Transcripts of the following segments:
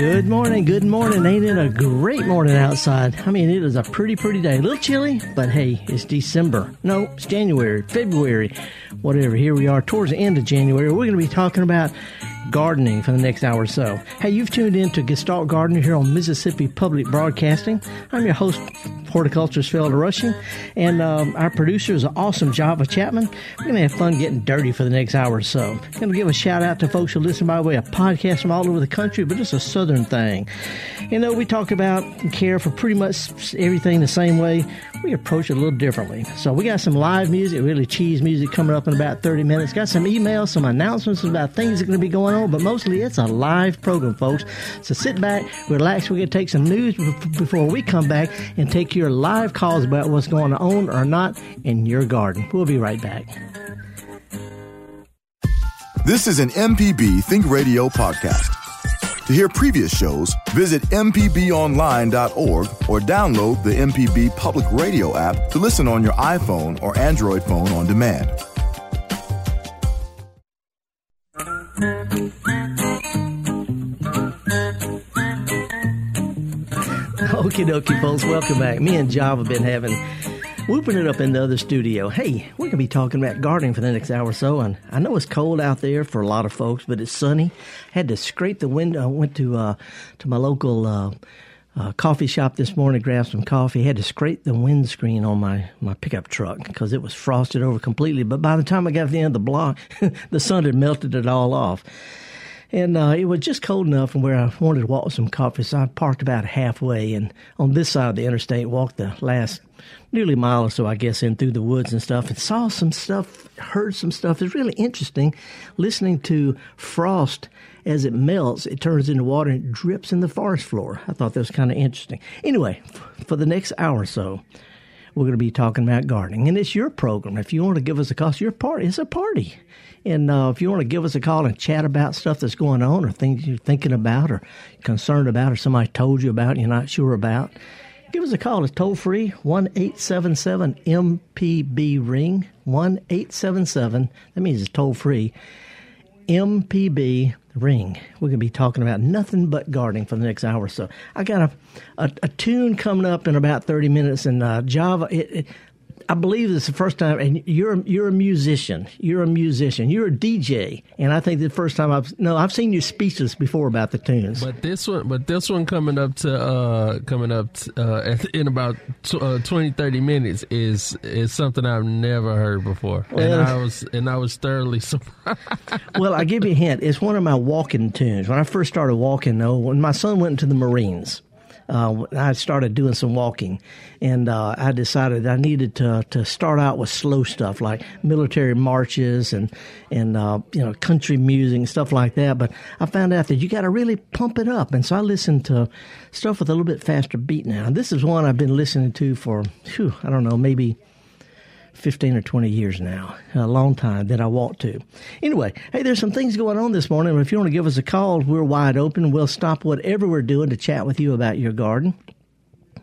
Good morning, good morning. Ain't it a great morning outside? I mean, it is a pretty, pretty day. A little chilly, but hey, it's December. No, it's January, February, whatever. Here we are towards the end of January. We're going to be talking about gardening for the next hour or so. Hey, you've tuned in to Gestalt Gardener here on Mississippi Public Broadcasting. I'm your host, horticulturist Felder Rushing, and um, our producer is an awesome Java Chapman. We're going to have fun getting dirty for the next hour or so. Going to give a shout out to folks who listen by way of podcasts from all over the country, but it's a southern thing. You know, we talk about and care for pretty much everything the same way. We approach it a little differently. So we got some live music, really cheese music coming up in about 30 minutes. Got some emails, some announcements about things that are going to be going on, but mostly it's a live program, folks. So sit back, relax. We're going to take some news before we come back and take your live calls about what's going on or not in your garden. We'll be right back. This is an MPB Think Radio podcast. To hear previous shows, visit MPBOnline.org or download the MPB Public Radio app to listen on your iPhone or Android phone on demand. Okie dokie, folks. Welcome back. Me and Java have been having whooping it up in the other studio. Hey, we're going to be talking about gardening for the next hour or so. And I know it's cold out there for a lot of folks, but it's sunny. Had to scrape the window. I went to uh, to my local uh, uh, coffee shop this morning, grabbed some coffee. Had to scrape the windscreen on my, my pickup truck because it was frosted over completely. But by the time I got to the end of the block, the sun had melted it all off. And uh, it was just cold enough from where I wanted to walk some coffee, so I parked about halfway and on this side of the interstate, walked the last nearly mile or so, I guess, in through the woods and stuff, and saw some stuff, heard some stuff. It's really interesting listening to frost as it melts. It turns into water and it drips in the forest floor. I thought that was kind of interesting. Anyway, for the next hour or so, we're going to be talking about gardening, and it's your program. If you want to give us a call, it's your party. It's a party. And uh, if you want to give us a call and chat about stuff that's going on or things you're thinking about or concerned about or somebody told you about and you're not sure about, give us a call. It's toll free 1 877 MPB Ring. 1 877, that means it's toll free. MPB Ring. We're going to be talking about nothing but gardening for the next hour or so. I got a, a, a tune coming up in about 30 minutes, and uh, Java, it, it, I believe this is the first time, and you're you're a musician. You're a musician. You're a DJ, and I think the first time I've no, I've seen you speechless before about the tunes. But this one, but this one coming up to uh, coming up to, uh, in about t- uh, 20, 30 minutes is is something I've never heard before, well, and I was and I was thoroughly surprised. well, I give you a hint. It's one of my walking tunes. When I first started walking, though, when my son went into the Marines uh, I started doing some walking, and uh, I decided I needed to to start out with slow stuff like military marches and and uh, you know country music and stuff like that. But I found out that you got to really pump it up, and so I listened to stuff with a little bit faster beat now. This is one I've been listening to for whew, I don't know maybe 15 or 20 years now, a long time that I walk to. Anyway, hey, there's some things going on this morning. If you want to give us a call, we're wide open. We'll stop whatever we're doing to chat with you about your garden.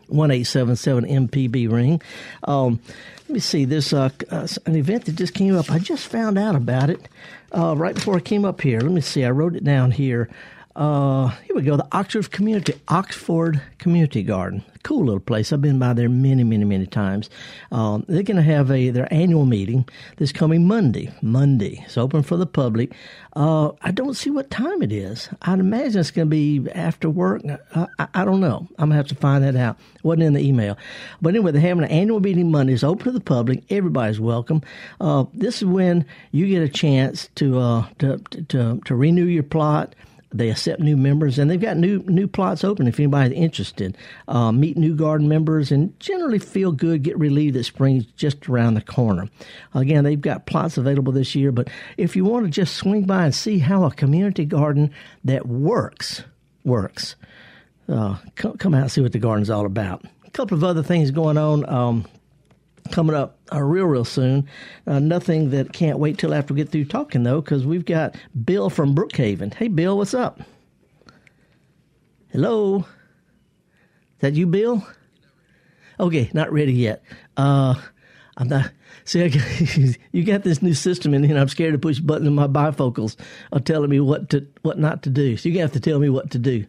1877 MPB ring. Um, let me see. There's uh, uh, an event that just came up. I just found out about it uh, right before I came up here. Let me see. I wrote it down here. Uh, here we go. The Oxford Community Oxford Community Garden, cool little place. I've been by there many, many, many times. Um, they're going to have a their annual meeting this coming Monday. Monday, it's open for the public. Uh, I don't see what time it is. I'd imagine it's going to be after work. I, I, I, don't know. I'm gonna have to find that out. It wasn't in the email, but anyway, they're having an annual meeting Monday. It's open to the public. Everybody's welcome. Uh, this is when you get a chance to uh, to, to to renew your plot they accept new members, and they've got new new plots open if anybody's interested. Uh, meet new garden members, and generally feel good, get relieved that spring's just around the corner. Again, they've got plots available this year, but if you want to just swing by and see how a community garden that works works, uh, come, come out and see what the garden's all about. A couple of other things going on. Um, coming up uh, real, real soon. Uh, nothing that can't wait till after we get through talking, though, because we've got Bill from Brookhaven. Hey, Bill, what's up? Hello? Is that you, Bill? Okay, not ready yet. Uh, I'm not. See, you got this new system in here, and I'm scared to push buttons, my bifocals are telling me what to, what not to do. So you have to tell me what to do.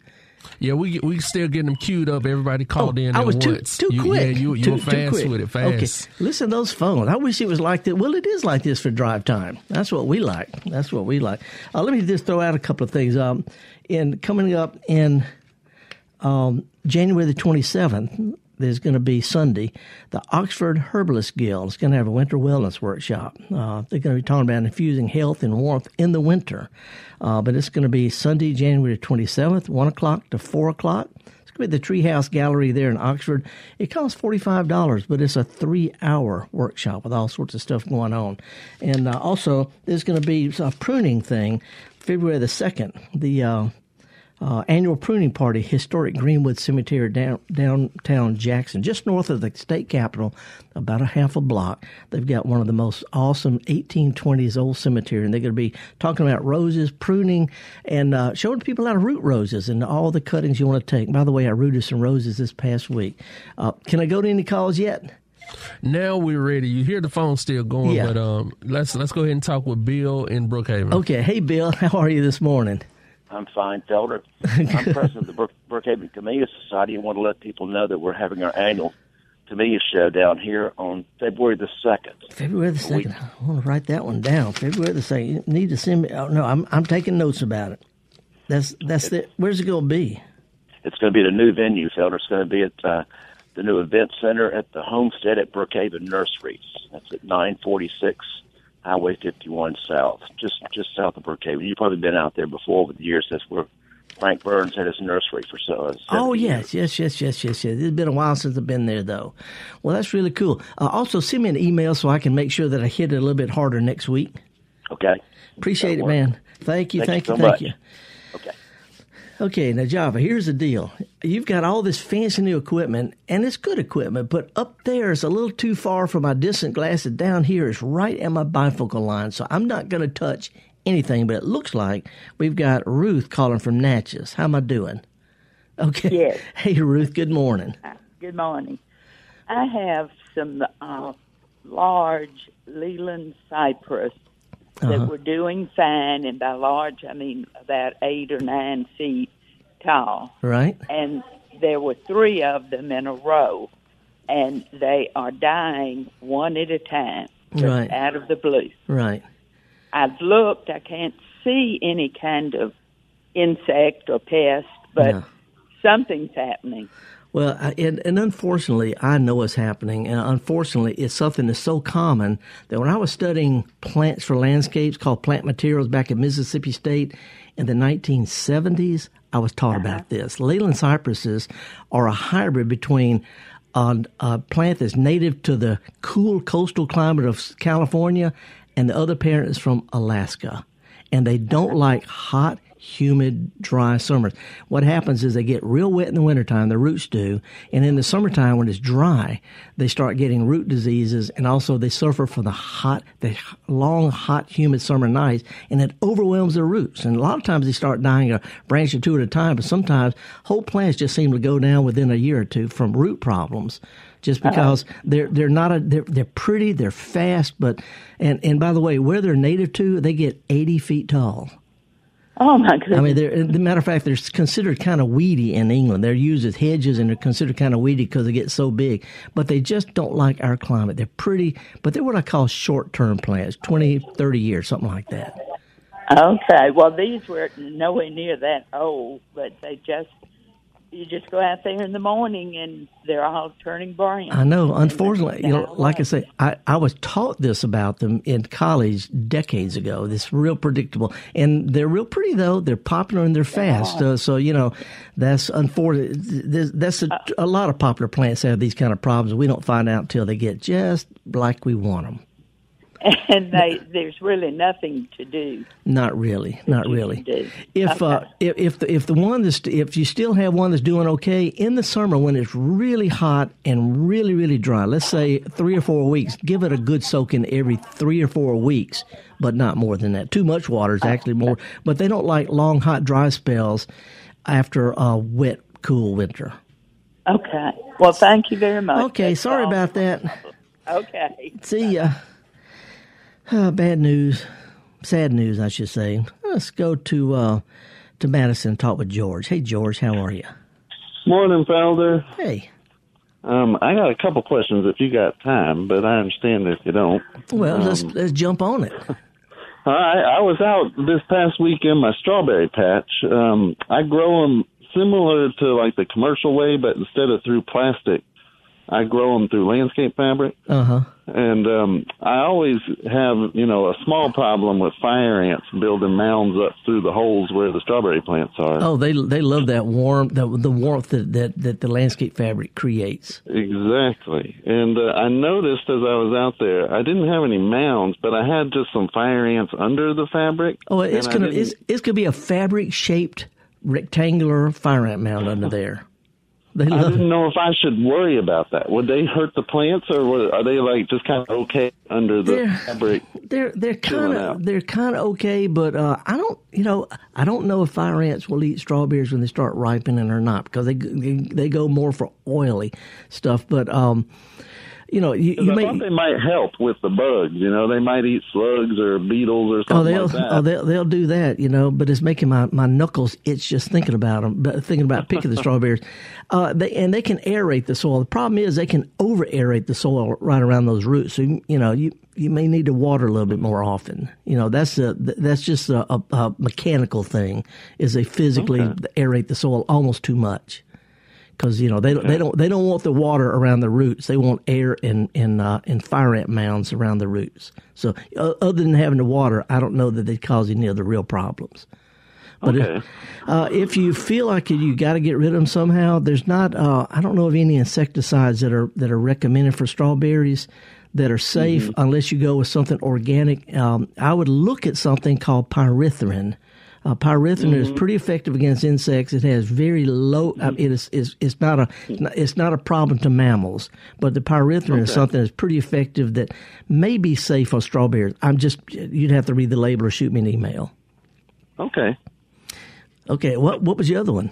Yeah, we we still getting them queued up. Everybody called Oh, in I was too, once. too you, quick. Yeah, you you too, were fast with it. Fast. Okay, listen to those phones. I wish it was like that. Well, it is like this for drive time. That's what we like. That's what we like. Uh, let me just throw out a couple of things. Um, in coming up in um, January the twenty seventh. There's going to be Sunday. The Oxford Herbalist Guild is going to have a winter wellness workshop. Uh, they're going to be talking about infusing health and warmth in the winter. Uh, but it's going to be Sunday, January 27th, 1 o'clock to 4 o'clock. It's going to be the Treehouse Gallery there in Oxford. It costs $45, but it's a three hour workshop with all sorts of stuff going on. And uh, also, there's going to be a pruning thing February the 2nd. The uh, annual pruning party, historic Greenwood Cemetery down, downtown Jackson, just north of the state capitol, about a half a block. They've got one of the most awesome 1820s old cemetery, and they're going to be talking about roses, pruning, and uh, showing people how to root roses and all the cuttings you want to take. By the way, I rooted some roses this past week. Uh, can I go to any calls yet? Now we're ready. You hear the phone still going, Yeah. but um, let's let's go ahead and talk with Bill in Brookhaven. Okay. Hey, Bill, how are you this morning? I'm fine, Felder. I'm president of the Brook, Brookhaven Camellia Society and want to let people know that we're having our annual Camellia show down here on February the 2nd. February the second. I want to write that one down. February the second. You need to send me. Oh, no, I'm I'm taking notes about it. That's that's the. Where's it going to be? It's going to be at a new venue, Felder. It's going to be at uh, the new event center at the Homestead at Brookhaven Nurseries. That's at 946 Highway 51 South, just just south of Brookhaven. You've probably been out there before over the years. That's where Frank Burns had his nursery for so. Oh 70 yes, yes, yes, yes, yes, yes. It's been a while since I've been there, though. Well, that's really cool. Uh, also, send me an email so I can make sure that I hit it a little bit harder next week. Okay. Appreciate it, That'll work. man. Thank you, Thank thank you you, so thank much. you. Okay. Okay, now Java, here's the deal. You've got all this fancy new equipment, and it's good equipment, but up there is a little too far for my distant glasses. Down here is right at my bifocal line, so I'm not going to touch anything. But it looks like we've got Ruth calling from Natchez. How am I doing? Okay. Yes. Hey, Ruth. Good morning. Good morning. I have some uh, large Leyland cypress that Uh-huh. were doing fine, and by large I mean about eight or nine feet tall. Right. And there were three of them in a row, and they are dying one at a time, Right. out of the blue. Right. I've looked, I can't see any kind of insect or pest, but No. something's happening. Well, and, and unfortunately, I know what's happening. And unfortunately, it's something that's so common that when I was studying plants for landscapes called plant materials back at Mississippi State in the 1970s, I was taught uh-huh. about this. Leyland cypresses are a hybrid between a, a plant that's native to the cool coastal climate of California, and the other parent is from Alaska. And they don't uh-huh. like hot, humid, dry summers. What happens is they get real wet in the wintertime, the roots do, and in the summertime when it's dry, they start getting root diseases and also they suffer from the hot, the long, hot, humid summer nights and it overwhelms their roots. And a lot of times they start dying a branch or two at a time, but sometimes whole plants just seem to go down within a year or two from root problems just because they're they're not a they're, they're pretty they're fast but and and by the way where they're native to they get 80 feet tall Oh my goodness! I mean, they're, as a matter of fact, they're considered kind of weedy in England. They're used as hedges and they're considered kind of weedy because they get so big. But they just don't like our climate. They're pretty, but they're what I call short term plants 20, 30 years, something like that. Okay, well, these were nowhere near that old, but they just, you just go out there in the morning and they're all turning brown. I know. Unfortunately, you know, like I say, I, I was taught this about them in college decades ago. This real predictable, and they're real pretty though. They're popular and they're fast. Uh, so you know, that's unfortunate. That's a, a lot of popular plants have these kind of problems. We don't find out until they get just like we want them. And they, there's really nothing to do. Not really, not really. If uh, Okay. if if the, if the one that's if you still have one that's doing okay in the summer when it's really hot and really really dry, let's say three or four weeks, give it a good soaking every three or four weeks, but not more than that. Too much water is actually more, but they don't like long hot dry spells after a wet cool winter. Okay. Well, thank you very much. Okay, That's sorry all. about that. Okay. See ya. Uh, bad news. Sad news, I should say. Let's go to uh, to Madison and talk with George. Hey, George, how are you? Morning, Felder. Hey. Um, I got a couple questions if you got time, but I understand if you don't. Well, um, let's let's jump on it. I I was out this past week in my strawberry patch. Um, I grow them similar to like the commercial way, but instead of through plastic, I grow them through landscape fabric. Uh huh. And um, I always have, you know, a small problem with fire ants building mounds up through the holes where the strawberry plants are. Oh, they they love that warm the the warmth that that, that the landscape fabric creates. Exactly. And uh, I noticed as I was out there, I didn't have any mounds, but I had just some fire ants under the fabric. Oh, it's gonna it's it's gonna be a fabric shaped rectangular fire ant mound under there. They I didn't know if I should worry about that. Would they hurt the plants, or are they like just kind of okay under the They're- fabric? They're they're kind of they're kind of okay, but uh, I don't you know I don't know if fire ants will eat strawberries when they start ripening or not because they they, they go more for oily stuff. But um, you know you, you I may thought they might help with the bugs. You know, they might eat slugs or beetles or Oh, something they'll like that. oh, they'll they'll do that, you know. But it's making my, my knuckles itch just thinking about them, but thinking about picking the strawberries. Uh, they and they can aerate the soil. The problem is they can over aerate the soil right around those roots. So you, you know you you may need to water a little bit more often. You know that's a that's just a, a, a mechanical thing. Is they physically aerate the soil almost too much because you know they don't they don't they don't want the water around the roots. They want air and and uh, and fire ant mounds around the roots. So uh, other than having the water, I don't know that they cause any other real problems. But Okay. if, uh, if you feel like you got to get rid of them somehow, there's not. Uh, I don't know of any insecticides that are that are recommended for strawberries that are safe Mm-hmm. unless you go with something organic. Um, I would look at something called pyrethrin. Uh, pyrethrin Mm-hmm. is pretty effective against insects. It has very low. I mean, it is, is it's not a it's not a problem to mammals, but the pyrethrin is something that's pretty effective that may be safe on strawberries. I'm just you'd have to read the label or shoot me an email. okay. Okay, what what was the other one?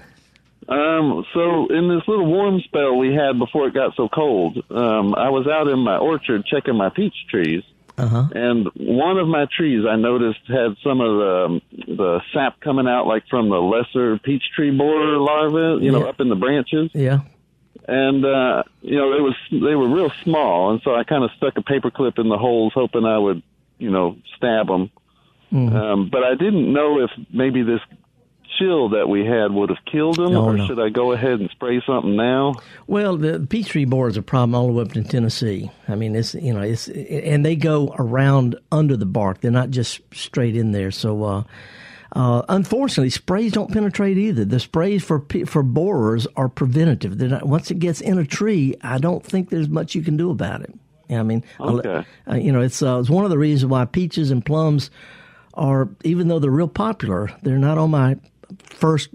Um, so in this little warm spell we had before it got so cold, um, I was out in my orchard checking my peach trees, Uh-huh. and one of my trees I noticed had some of the um, the sap coming out like from the lesser peach tree borer larvae, you know, Yeah. up in the branches. Yeah. and uh you know it was they were real small and so i kind of stuck a paper clip in the holes hoping i would you know stab them Mm-hmm. um but i didn't know if maybe this chill that we had would have killed them Oh, or no. should i go ahead and spray something now Well, the peach tree borer is a problem all the way up in Tennessee. I mean, it's you know, it's and they go around under the bark. They're not just straight in there. So, uh, uh, unfortunately, sprays don't penetrate either. The sprays for for borers are preventative. They're not, once it gets in a tree, I don't think there's much you can do about it. I mean, Okay. uh, you know, it's uh, it's one of the reasons why peaches and plums are, even though they're real popular, they're not on my first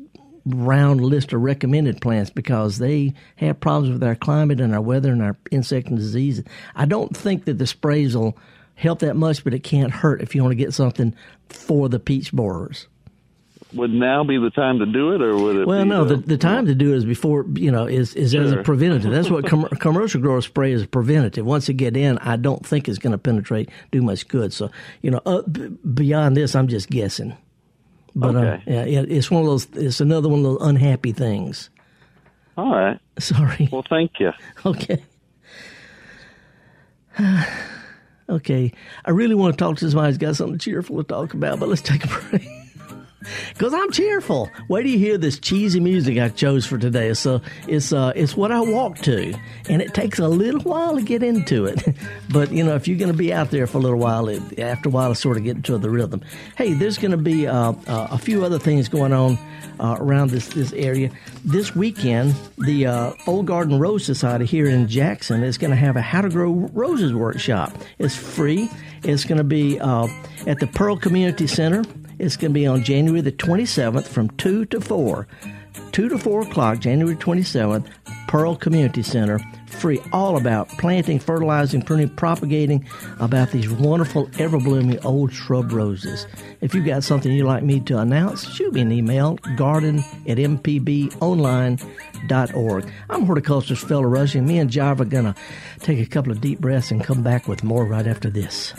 round list of recommended plants because they have problems with our climate and our weather and our insect and disease. I don't think that the sprays will help that much, but it can't hurt if you want to get something for the peach borers. would now be the time to do it or would it Well, no, the, the time to do it is before, you know, is, is as a preventative. That's what com- commercial grower spray is preventative. Once it get in, I don't think it's going to penetrate, do much good. So, you know, uh, b- beyond this, I'm just guessing. But uh, Okay. yeah, yeah, it's one of those. It's another one of those unhappy things. all right Sorry. well thank you Okay. okay. I really want to talk to somebody who's got something cheerful to talk about, but let's take a break. Because I'm cheerful. Wait till you hear this cheesy music I chose for today. So it's uh, it's what I walk to, and it takes a little while to get into it. but you know, if you're going to be out there for a little while, it, after a while, it sort of get into the rhythm. Hey, there's going to be uh, uh, a few other things going on uh, around this this area this weekend. The uh, Old Garden Rose Society here in Jackson is going to have a How to Grow Roses workshop. It's free. It's going to be uh, at the Pearl Community Center. It's going to be on January the 27th from 2 to 4. 2 to 4 o'clock, January 27th, Pearl Community Center. Free, all about planting, fertilizing, pruning, propagating, about these wonderful, ever blooming old shrub roses. If you've got something you'd like me to announce, shoot me an email garden at mpbonline.org. I'm horticulturist Felder Rushing. Me and Jive are going to take a couple of deep breaths and come back with more right after this.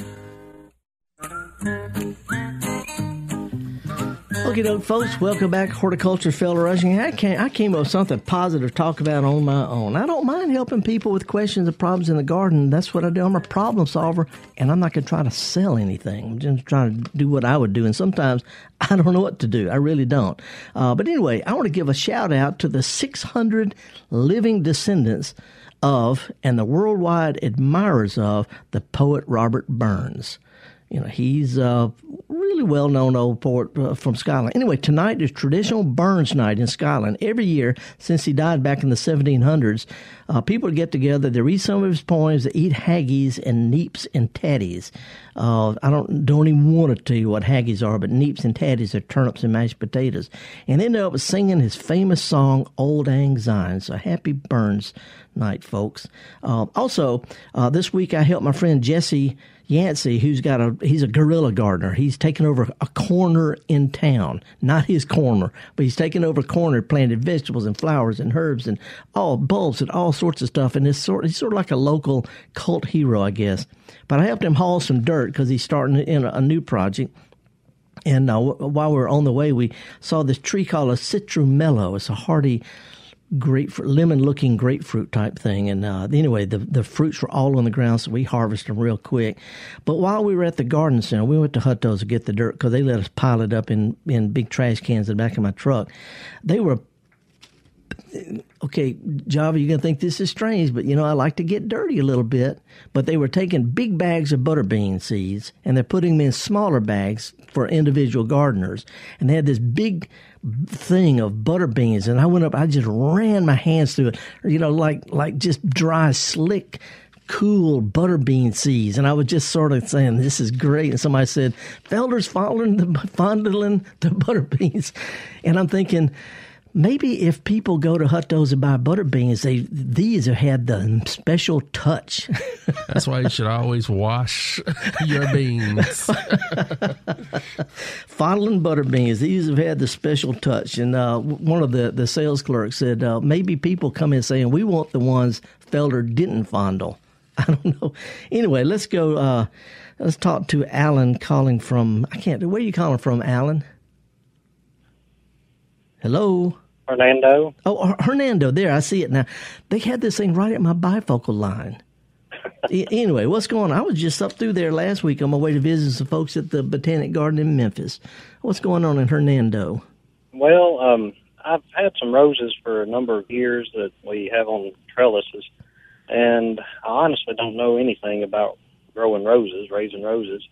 Okay, folks, welcome back, Horticulture Felder Rushing. I came, I came up with something positive to talk about on my own. I don't mind helping people with questions and problems in the garden. That's what I do. I'm a problem solver, and I'm not going to try to sell anything. I'm just trying to do what I would do. And sometimes I don't know what to do. I really don't. Uh, but anyway, I want to give a shout out to the 600 living descendants of and the worldwide admirers of the poet Robert Burns. You know, he's a really well known old poet uh, from Scotland. Anyway, tonight is traditional Burns Night in Scotland. Every year since he died back in the 1700s, uh, people get together, they read some of his poems, they eat haggis and neeps and tatties. Uh, I don't don't even want to tell you what haggis are, but neeps and tatties are turnips and mashed potatoes. And ended up singing his famous song "Auld Lang Syne." So happy Burns night, folks. Uh, also, uh, this week I helped my friend Jesse Yancey, who's got a he's a guerrilla gardener. He's taken over a corner in town, not his corner, but he's taken over a corner, planted vegetables and flowers and herbs and all bulbs and all sorts of stuff. And it's sort he's sort of like a local cult hero, I guess. But I helped him haul some dirt because he's starting in a, a new project. And uh, while we were on the way, we saw this tree called a citrumelo. It's a hardy grapefruit, lemon looking grapefruit type thing. And uh, anyway, the, the fruits were all on the ground, so we harvested them real quick. But while we were at the garden center, we went to Hutto's to get the dirt because they let us pile it up in, in big trash cans in the back of my truck. They were okay, Java, you're going to think this is strange, but you know, I like to get dirty a little bit. But they were taking big bags of butterbean seeds and they're putting them in smaller bags for individual gardeners. And they had this big thing of butter beans. And I went up, I just ran my hands through it, you know, like, like just dry, slick, cool butter bean seeds. And I was just sort of saying, this is great. And somebody said, Felder's fondling the, fondling the butterbeans. And I'm thinking, maybe if people go to Hutto's and buy butter beans, they these have had the special touch. That's why you should always wash your beans. Fondling butter beans, these have had the special touch. And uh, one of the, the sales clerks said, uh, maybe people come in saying, we want the ones Felder didn't fondle. I don't know. Anyway, let's go. Uh, let's talk to Alan calling from, I can't, where are you calling from, Alan? Hello? Hernando. Oh, Hernando. There, I see it now. They had this thing right at my bifocal line. anyway, what's going on? I was just up through there last week on my way to visit some folks at the Botanic Garden in Memphis. What's going on in Hernando? Well, um, I've had some roses for a number of years that we have on trellises, and I honestly don't know anything about growing roses, raising roses.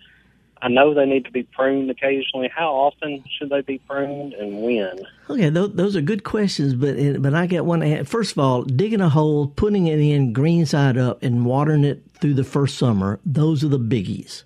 I know they need to be pruned occasionally. How often should they be pruned and when? Okay, those, those are good questions, but but I get one. First of all, digging a hole, putting it in green side up, and watering it through the first summer. Those are the biggies,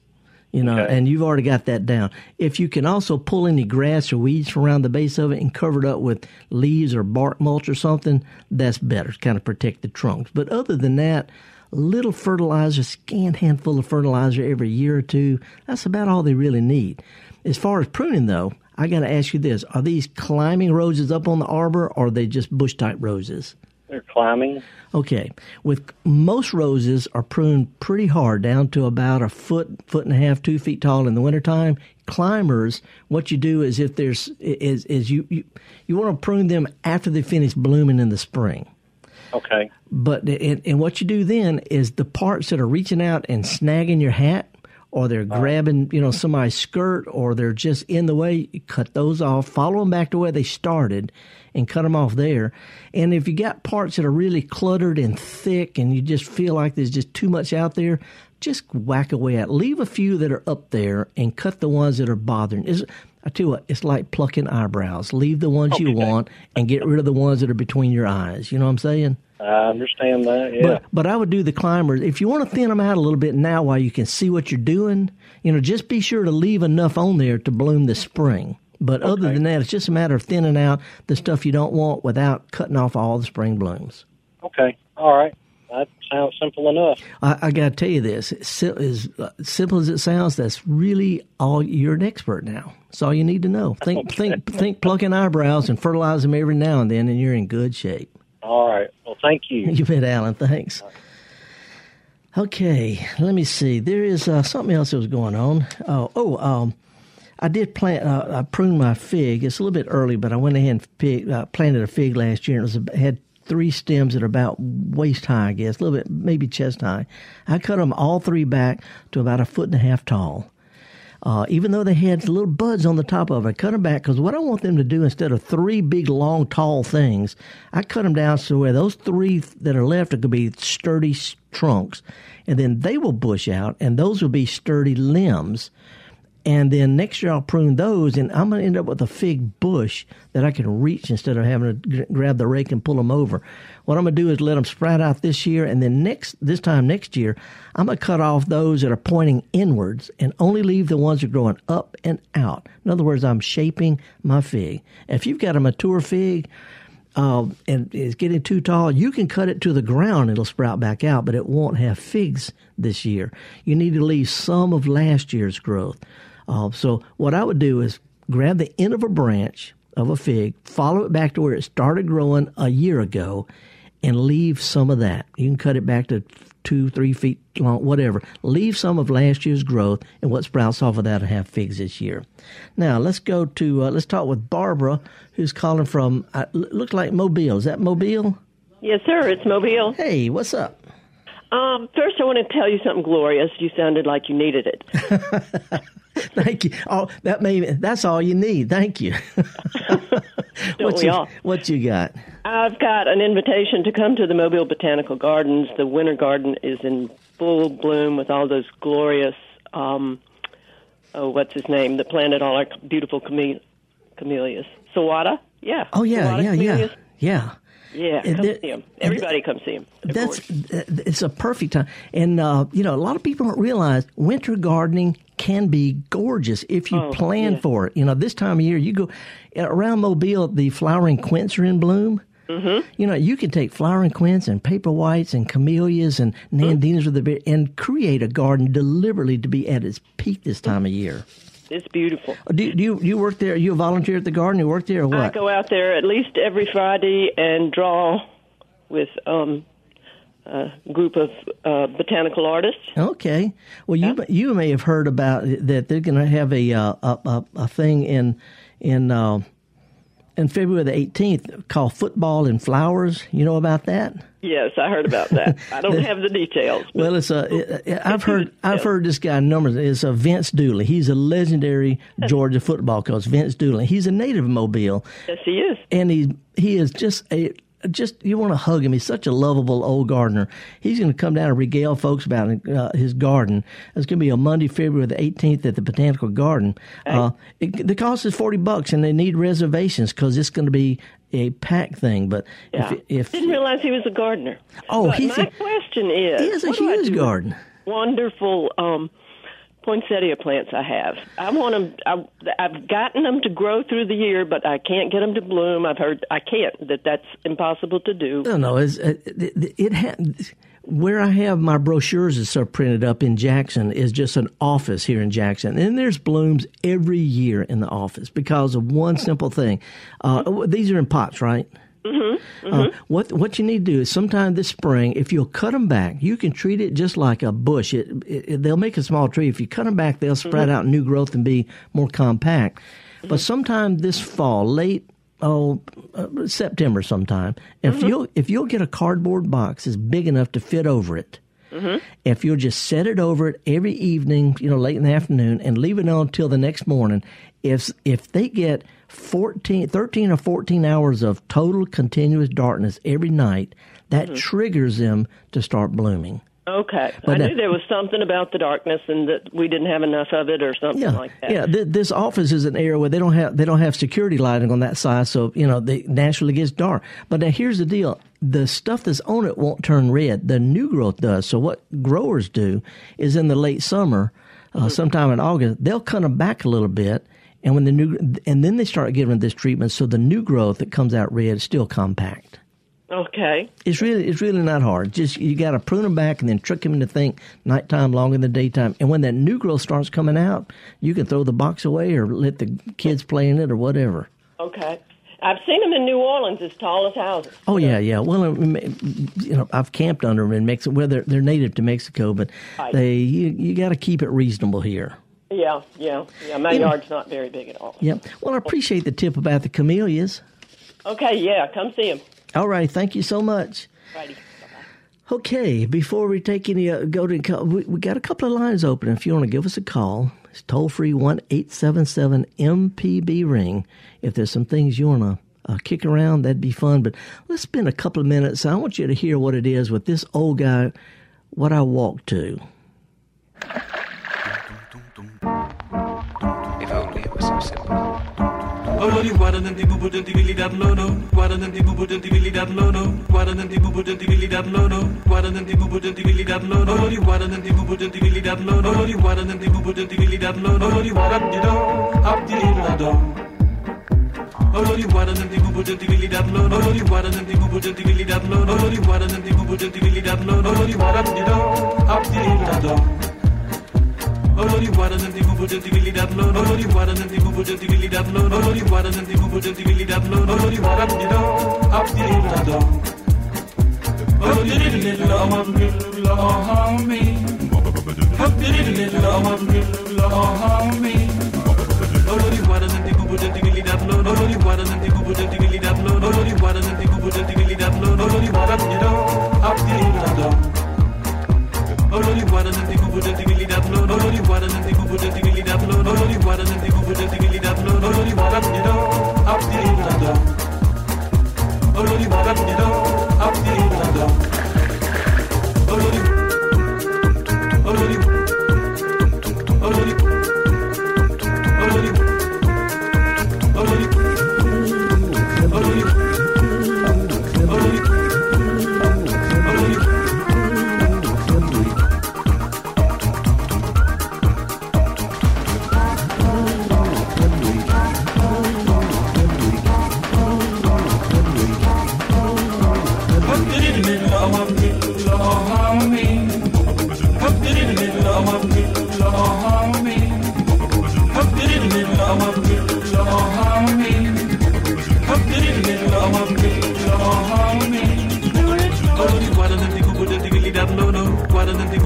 you know. Okay. And you've already got that down. If you can also pull any grass or weeds from around the base of it and cover it up with leaves or bark mulch or something, that's better. Kind of protect the trunks. But other than that little fertilizer, scant handful of fertilizer every year or two. That's about all they really need. As far as pruning, though, I got to ask you this: Are these climbing roses up on the arbor, or are they just bush type roses? They're climbing. Okay. With most roses are pruned pretty hard down to about a foot, foot and a half, two feet tall in the wintertime. Climbers, what you do is if there's is is you you, you want to prune them after they finish blooming in the spring. Okay. But and, and what you do then is the parts that are reaching out and snagging your hat, or they're grabbing you know somebody's skirt, or they're just in the way, you cut those off. Follow them back to where they started, and cut them off there. And if you got parts that are really cluttered and thick, and you just feel like there's just too much out there, just whack away at. Leave a few that are up there, and cut the ones that are bothering. Is I tell you what, it's like plucking eyebrows. Leave the ones okay. you want and get rid of the ones that are between your eyes. You know what I'm saying? I understand that. Yeah. But, but I would do the climbers. If you want to thin them out a little bit now while you can see what you're doing, you know, just be sure to leave enough on there to bloom this spring. But okay. other than that, it's just a matter of thinning out the stuff you don't want without cutting off all the spring blooms. Okay. All right. That sounds simple enough. I, I got to tell you this: as uh, simple as it sounds, that's really all. You're an expert now. That's all you need to know. Think, okay. think, think. Plucking eyebrows and fertilize them every now and then, and you're in good shape. All right. Well, thank you. You bet, Alan. Thanks. Okay, let me see. There is uh, something else that was going on. Oh, oh, um, I did plant. Uh, I pruned my fig. It's a little bit early, but I went ahead and fig, uh, planted a fig last year. And it was had three stems that are about waist high, I guess, a little bit maybe chest high. I cut them all three back to about a foot and a half tall. Uh, even though they had little buds on the top of it, I cut them back because what I want them to do instead of three big, long, tall things, I cut them down so where those three that are left are going to be sturdy trunks, and then they will bush out, and those will be sturdy limbs and then next year I'll prune those, and I'm going to end up with a fig bush that I can reach instead of having to grab the rake and pull them over. What I'm going to do is let them sprout out this year, and then next this time next year, I'm going to cut off those that are pointing inwards and only leave the ones that are growing up and out. In other words, I'm shaping my fig. If you've got a mature fig, uh, and it's getting too tall, you can cut it to the ground. It'll sprout back out, but it won't have figs this year. You need to leave some of last year's growth. Uh, so what I would do is grab the end of a branch of a fig, follow it back to where it started growing a year ago, and leave some of that. You can cut it back to two, three feet long, whatever. Leave some of last year's growth, and what sprouts off of that will have figs this year. Now let's go to uh, let's talk with Barbara, who's calling from uh, looks like Mobile. Is that Mobile? Yes, sir. It's Mobile. Hey, what's up? Um, first, I want to tell you something glorious. You sounded like you needed it. Thank you. Oh, that may that's all you need. Thank you. what you, all? What you got? I've got an invitation to come to the Mobile Botanical Gardens. The winter garden is in full bloom with all those glorious. Um, oh, what's his name? That planted all our beautiful camel- camellias. Sawada. Yeah. Oh yeah, Sawada yeah, camellias. yeah, yeah. Yeah, come there- see him. Everybody come see him. That's course. it's a perfect time, and uh, you know a lot of people don't realize winter gardening can be gorgeous if you Oh, plan yeah. for it. You know, this time of year you go around Mobile, the flowering quince are in bloom. Mm-hmm. You know, you can take flowering quince and paper whites and camellias and Mm-hmm. nandinas with the and create a garden deliberately to be at its peak this time of year. It's beautiful. Do, do you do you work there? You a volunteer at the garden? You work there or what? I go out there at least every Friday and draw with um, a group of uh, botanical artists. Okay. Well, you you may have heard about that they're going to have a, uh, a a a thing in in in February the eighteenth called Football and Flowers. You know about that? Yes, I heard about that. I don't have the details. Well, it's a. It- I've heard. I've heard this guy numbers. It's a Vince Dooley. He's a legendary Georgia football coach. Vince Dooley. He's a native of Mobile, yes, he is. and he he is just a just you want to hug him. He's such a lovable old gardener. He's going to come down and regale folks about uh, his garden. It's going to be a Monday, February the 18th at the Botanical Garden. Uh, it, the cost is 40 bucks, and they need reservations because it's going to be a pack thing. But Yeah. if if Didn't realize he was a gardener. Oh, but he's my a- question is, he has a what do I huge garden. Wonderful um, poinsettia plants I have. I want them. I, I've gotten them to grow through the year, but I can't get them to bloom. I've heard I can't. That that's impossible to do. No, no. It's, uh, it, it ha- where I have my brochures and stuff printed up in Jackson is just an office here in Jackson, and there's blooms every year in the office because of one simple thing. Uh, these are in pots, right? Mm-hmm. Uh, what what you need to do is sometime this spring, if you'll cut them back, you can treat it just like a bush. It, it, they'll make a small tree. If you cut them back, they'll sprout out new growth and be more compact. But sometime this fall, late oh uh, September, sometime, if you'll if you'll get a cardboard box that's big enough to fit over it. If you'll just set it over it every evening, you know, late in the afternoon, and leave it on until the next morning, if if they get 14, 13 or 14 hours of total continuous darkness every night, that triggers them to start blooming. Okay, But I now- knew there was something about the darkness and that we didn't have enough of it or something Yeah, like that. yeah. Th- this office is an area where they don't have they don't have security lighting on that side, so you know they naturally gets dark. But now here's the deal: the stuff that's on it won't turn red. The new growth does. So what growers do is in the late summer, uh, sometime in August, they'll cut them back a little bit, and when the new and then they start giving this treatment, so the new growth that comes out red is still compact. Okay. It's really it's really not hard. Just you got to prune them back and then trick them to think nighttime longer than the daytime. And when that new growth starts coming out, you can throw the box away or let the kids play in it or whatever. Okay. I've seen them in New Orleans as tall as houses. Oh yeah, yeah. Well, uh, you know, I've camped under them in Mexico. Well, they're, they're native to Mexico, but Right. they you, you got to keep it reasonable here. Yeah, yeah, yeah. My You know- yard's not very big at all. Yep. Well, I appreciate the tip about the camellias. Okay, yeah, come see him. All right. Thank you so much. Righty. Okay, before we take any, uh, go to, we, we got a couple of lines open. If you want to give us a call, it's toll free 1 877 MPB ring. If there's some things you want to uh, kick around, that'd be fun. But let's spend a couple of minutes. I want you to hear what it is with this old guy, what I walk to. Olori guardan di bubu dan di billy dar lono guardan di bubu dan di billy dar lono guardan di bubu dan di billy dar lono guardan di bubu dan di billy dar lono olori guardan di bubu dan di billy dar lono olori guardan di bubu dan di billy dar lono olori guardan di do abdi lado Olori guardan di bubu dan di billy dar lono olori guardan di bubu dan di billy dar lono olori guardan di bubu dan di billy dar lono olori guardan di do abdi lado Olori wara nanti mubu jadi wili dablo Olori wara nanti mubu jadi wili dablo Olori wara nanti mubu jadi wili dablo Olori wara nanti oh my little oh do Up the hill Oh, wara na tiku bude tigili da flow. Olori wara na tiku bude tigili da flow. Olori wara na tiku bude tigili da flow. Olori wara you know up the London. Olori wara you know up the London. Olori Olori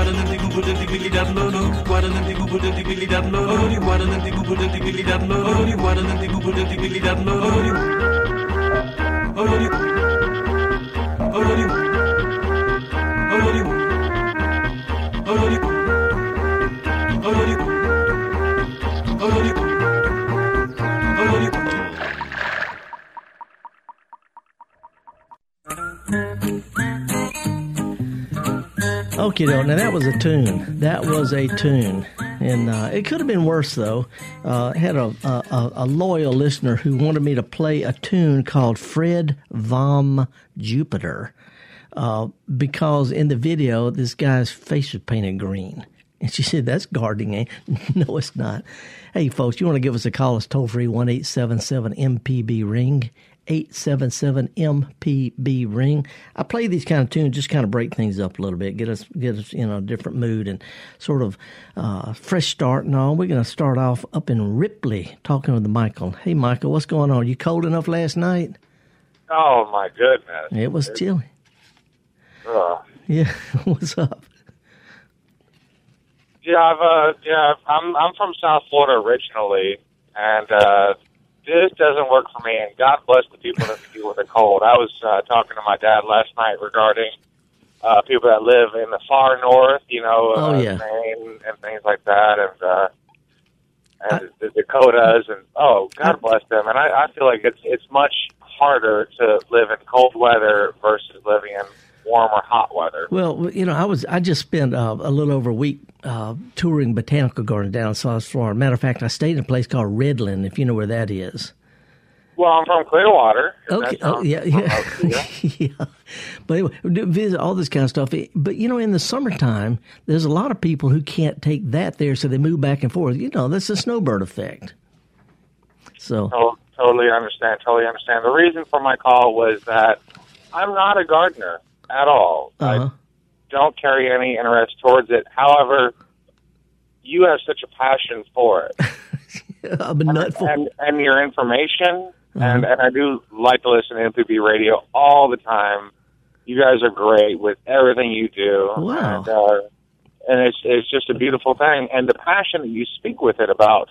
guadalanti gubudanti billi dadlo no guadalanti gubudanti billi dadlo no guadalanti gubudanti billi dadlo no guadalanti gubudanti billi dadlo no Okay, though. Now that was a tune. That was a tune, and uh, it could have been worse though. Uh, I had a, a a loyal listener who wanted me to play a tune called "Fred Vom Jupiter," uh, because in the video this guy's face was painted green, and she said that's gardening. No, it's not. Hey, folks, you want to give us a call? It's toll free one eight seven seven MPB ring. 877 MPB ring. I play these kind of tunes just kind of break things up a little bit, get us get us in a different mood and sort of uh, fresh start and all. We're going to start off up in Ripley talking with Michael. Hey, Michael, what's going on? You cold enough last night? Oh my goodness! It was chilly. Ugh. Yeah, what's up? Yeah, I've uh, yeah, I'm I'm from South Florida originally, and uh, this doesn't work for me. And God bless the people that deal with the cold. I was uh, talking to my dad last night regarding uh, people that live in the far north, you know, uh, Oh, yeah. Maine and things like that, and uh, and the Dakotas, and oh, God bless them. And I, I feel like it's it's much harder to live in cold weather versus living in warm or hot weather. Well, you know, I was I just spent uh, a little over a week uh, touring botanical garden down in South Florida. Matter of fact, I stayed in a place called Redland, if you know where that is. Well, I'm from Clearwater. Okay. Oh, yeah, yeah, to you. yeah. But anyway, visit all this kind of stuff. But you know, in the summertime, there's a lot of people who can't take that there, so they move back and forth. You know, that's the snowbird effect. So To- totally understand. Totally understand. The reason for my call was that I'm not a gardener at all. uh-huh. I don't carry any interest towards it. However, you have such a passion for it, I'm a nut for and and your information, Uh-huh. and and I do like to listen to MPB radio all the time. You guys are great with everything you do. Wow. And, uh, and it's it's just a beautiful thing, and the passion that you speak with it about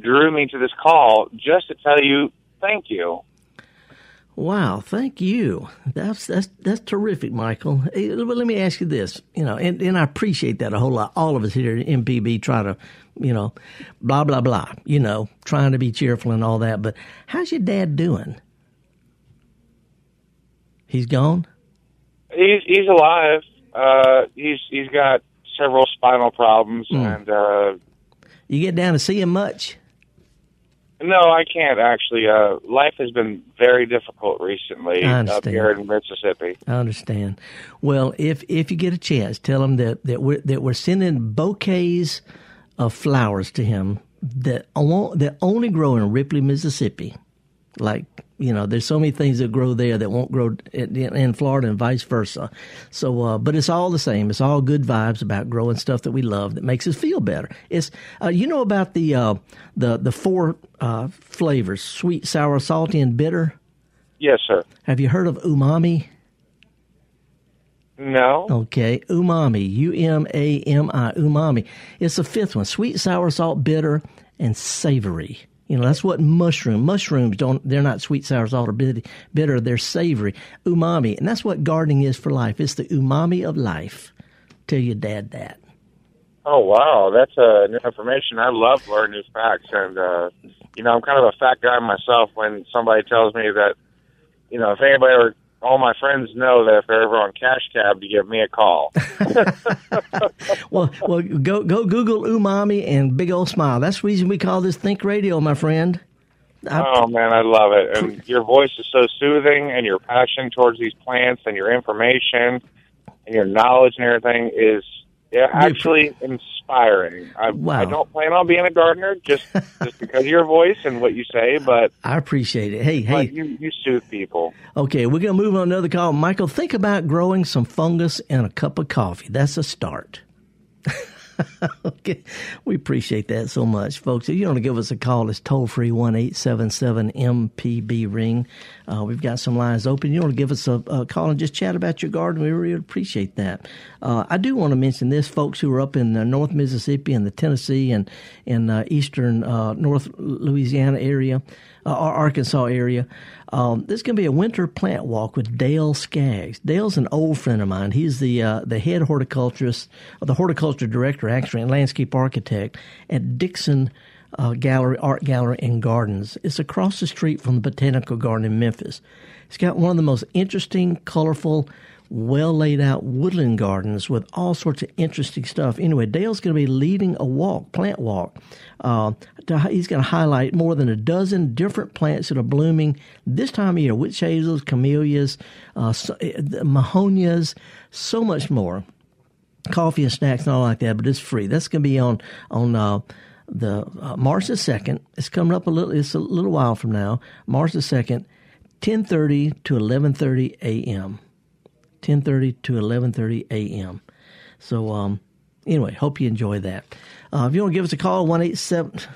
drew me to this call just to tell you thank you. Wow, thank you. That's that's that's terrific, Michael. Hey, but let me ask you this, you know, and, and I appreciate that a whole lot. All of us here at MPB try to, you know, blah blah blah, you know, trying to be cheerful and all that. But how's your dad doing? He's gone. He's he's alive. Uh, he's he's got several spinal problems, Hmm. and uh, You get down to see him much? No, I can't actually. Uh, life has been very difficult recently up here in Mississippi. I understand. Well, if if you get a chance, tell him that that we're that we're sending bouquets of flowers to him that that only grow in Ripley, Mississippi. Like you know, there's so many things that grow there that won't grow in, in Florida, and vice versa. So, uh, but it's all the same. It's all good vibes about growing stuff that we love that makes us feel better. It's uh, you know about the uh, the the four uh, flavors: sweet, sour, salty, and bitter. Yes, sir. Have you heard of umami? No. Okay, umami, U M A M I, umami. It's the fifth one: sweet, sour, salt, bitter, and savory. You know, that's what mushroom. Mushrooms don't. They're not sweet, sour, or bitter. They're savory. Umami, and that's what gardening is for life. It's the umami of life. Tell your dad that. Oh wow, that's uh, new information. I love learning new facts, and uh, you know, I'm kind of a fact guy myself. When somebody tells me that, you know, if anybody ever, all my friends know that if they're ever on Cash Cab, to give me a call. Well, well, go go Google umami and big old smile. That's the reason we call this Think Radio, my friend. oh man, I love it, and your voice is so soothing, and your passion towards these plants, and your information, and your knowledge and everything is yeah, actually inspiring. I, Wow. I don't plan on being a gardener just just because of your voice and what you say, but I appreciate it. Hey, hey, you you soothe people. Okay, we're going to move on to another call. Michael, think about growing some fungus in a cup of coffee. That's a start. okay, we appreciate that so much, folks. If you want to give us a call, it's toll free one eight seven seven MPB ring. Uh, we've got some lines open. You want to give us a, a call and just chat about your garden? We really appreciate that. Uh, I do want to mention this, folks who are up in uh, North Mississippi and the Tennessee and in uh, eastern uh, North Louisiana area uh, Arkansas area. Um, there's going to be a winter plant walk with Dale Skaggs. Dale's an old friend of mine. He's the uh, the head horticulturist, or the horticulture director, actually, and landscape architect at Dixon uh, Gallery Art Gallery and Gardens. It's across the street from the Botanical Garden in Memphis. It's got one of the most interesting, colorful, well laid out woodland gardens with all sorts of interesting stuff. Anyway, Dale's going to be leading a walk, plant walk. Uh, to, he's going to highlight more than a dozen different plants that are blooming this time of year witch hazels, camellias, uh, so- uh, mahonias, so much more coffee and snacks and all like that, but it's free. That's going to be on on uh, the uh, March the second. It's coming up a little. It's a little while from now. March the second, ten thirty to eleven thirty a.m. Ten thirty to eleven thirty a.m. So um, anyway, hope you enjoy that. Uh, if you want to give us a call, one eight seven.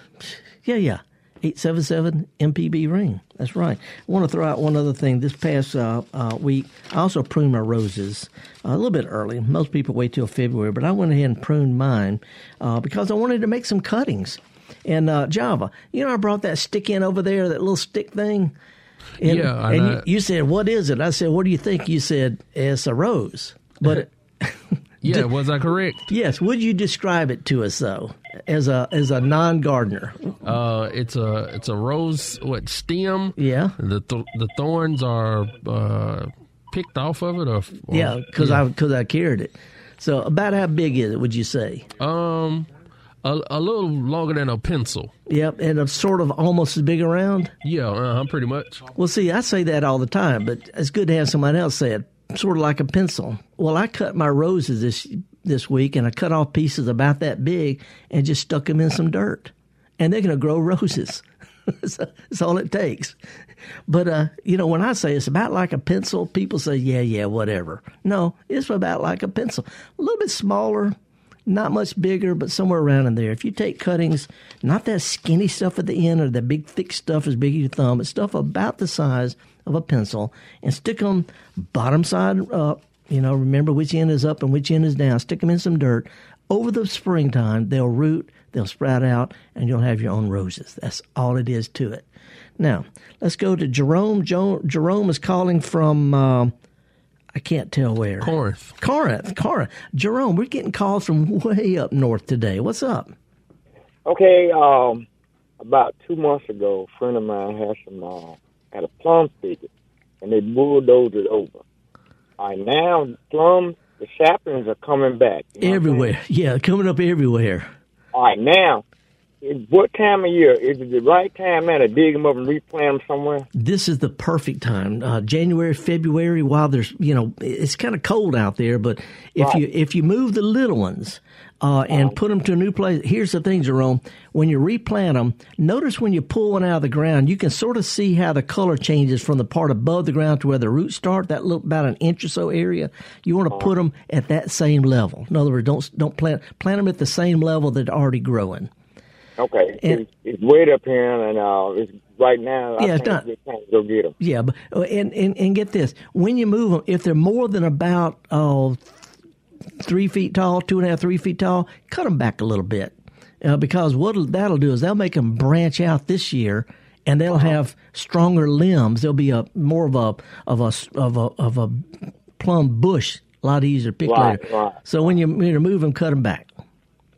Yeah, yeah. 877 MPB ring. That's right. I want to throw out one other thing. This past uh, uh, week, I also pruned my roses uh, a little bit early. Most people wait till February, but I went ahead and pruned mine uh, because I wanted to make some cuttings. And uh, Java, you know, I brought that stick in over there, that little stick thing. And, Yeah, I and know. you, you said, "What is it?" I said, "What do you think?" You said, "It's a rose." But Yeah, was I correct? yes, would you describe it to us though, as a as a non gardener? Uh, it's a it's a rose what stem. Yeah. The th- the thorns are uh, picked off of it, or, or Yeah, because I because I carried it. So about how big is it? Would you say? um a, a little longer than a pencil. Yep, and a sort of almost as big around. Yeah, uh, pretty much. Well, see, I say that all the time, but it's good to have somebody else say it. Sort of like a pencil. Well, I cut my roses this this week, and I cut off pieces about that big and just stuck them in some dirt, and they're going to grow roses. that's, that's all it takes. But uh, you know, when I say it's about like a pencil, people say, "Yeah, yeah, whatever." No, it's about like a pencil, a little bit smaller, not much bigger, but somewhere around in there. If you take cuttings, not that skinny stuff at the end or the big thick stuff as big as your thumb, but stuff about the size of a pencil, and stick them bottom side up. You know, remember which end is up and which end is down. Stick them in some dirt. Over the springtime, they'll root, they'll sprout out, and you'll have your own roses. That's all it is to it. Now, let's go to Jerome. Jo- Jerome is calling from. Uh, I can't tell where. Corinth. Corinth. Corinth. Jerome, we're getting calls from way up north today. What's up? Okay, um, about two months ago, a friend of mine had some uh, had a plum thicket, and they bulldozed it over. All right, now plum the saplings are coming back. You know what I'm Everywhere. Yeah, coming up everywhere. All right, now, is- what time of year is it the right time now to dig them up and replant them somewhere? This is the perfect time. Uh, January, February, while there's, you know, it's kind of cold out there, but if Right. you if you move the little ones uh, and put them to a new place, here's the thing, Jerome. When you replant them, notice when you pull one out of the ground, you can sort of see how the color changes from the part above the ground to where the roots start. That little about an inch or so area. You want to put them at that same level. In other words, don't don't plant plant them at the same level that they're already growing. Okay, And- it's, it's way up here, and uh, it's right now. I Yeah, it's not- it's to go get them. Yeah, but uh, and, and and get this: when you move them, if they're more than about three feet tall, two and a half, three feet tall, cut them back a little bit, uh, because what that'll do is they'll make them branch out this year, and they'll Uh-huh. have stronger limbs. They'll be a more of a of a of a of a plum bush, a lot easier to pick Right, later. right. So when you, when you move them, cut them back.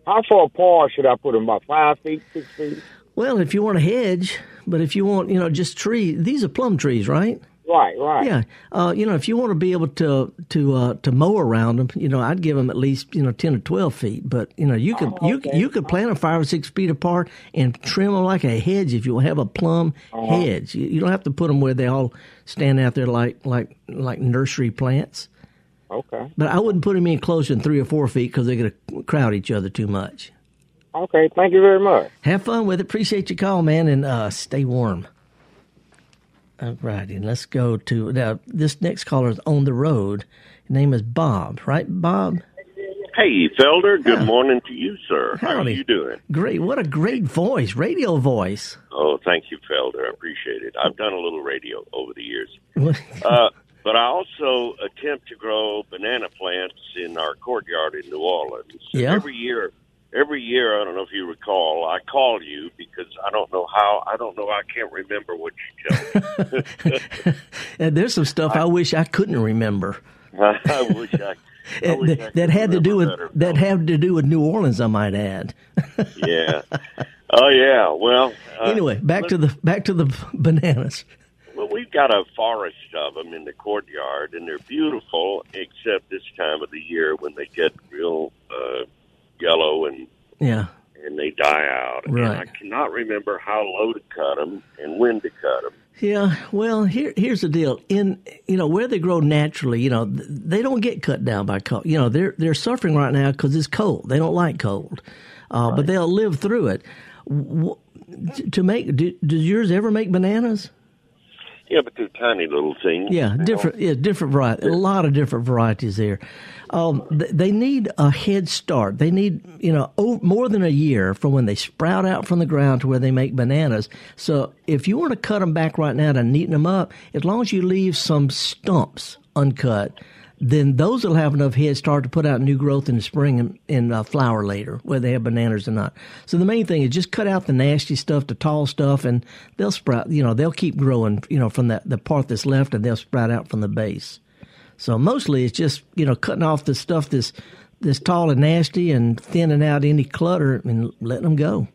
How far apart should I put them? About five feet, six feet? Well, if you want a hedge, but if you want, you know, just tree, these are plum trees, right? Right, right. Yeah, uh, you know, if you want to be able to to uh, to mow around them, you know, I'd give them at least you know ten or twelve feet. But you know, you could you you could plant them five or six feet apart and trim them like a hedge if you have a plum hedge. You, you don't have to put them where they all stand out there like like like nursery plants. Okay. But I wouldn't put them in closer than three or four feet because they're going to crowd each other too much. Okay. Thank you very much. Have fun with it. Appreciate your call, man, and uh, stay warm. All righty, and let's go to now. This next caller is on the road. His name is Bob, right? Bob, Hey, Felder. Good Yeah. morning to you, sir. How are you doing? great! What a great voice, radio voice. Oh, thank you, Felder. I appreciate it. I've done a little radio over the years. Uh, but I also attempt to grow banana plants in our courtyard in New Orleans. Yeah. Every year, every year, I don't know if you recall, I call you because I don't know how, I don't know, I can't remember what you tell me. and there's some stuff I wish I couldn't remember. I wish I, I wish I that, that had to do with better. that had to do with New Orleans, I might add. Yeah. Oh, yeah. Well, uh, anyway, back to the back to the bananas. Got a forest of them in the courtyard, and they're beautiful, except this time of the year when they get real uh, yellow and Yeah, and they die out. And Right. I cannot remember how low to cut them and when to cut them. Yeah, well, here here's the deal. In you know where they grow naturally, you know they don't get cut down by cold. You know they're they're suffering right now because it's cold. They don't like cold, uh, but they'll live through it. W- to make do, does yours ever make bananas? Yeah, but they're tiny little things. Yeah, you know. different. Yeah, different variety. A lot of different varieties there. Um, th- they need a head start. They need you know o- more than a year from when they sprout out from the ground to where they make bananas. So if you want to cut them back right now to neaten them up, as long as you leave some stumps uncut, then those will have enough head start to put out new growth in the spring and, and uh, flower later, whether they have bananas or not. So the main thing is just cut out the nasty stuff, the tall stuff, and they'll sprout. You know, they'll keep growing. You know, from that the part that's left, and they'll sprout out from the base. So mostly it's just you know cutting off the stuff that's that's tall and nasty, and thinning out any clutter and letting them go.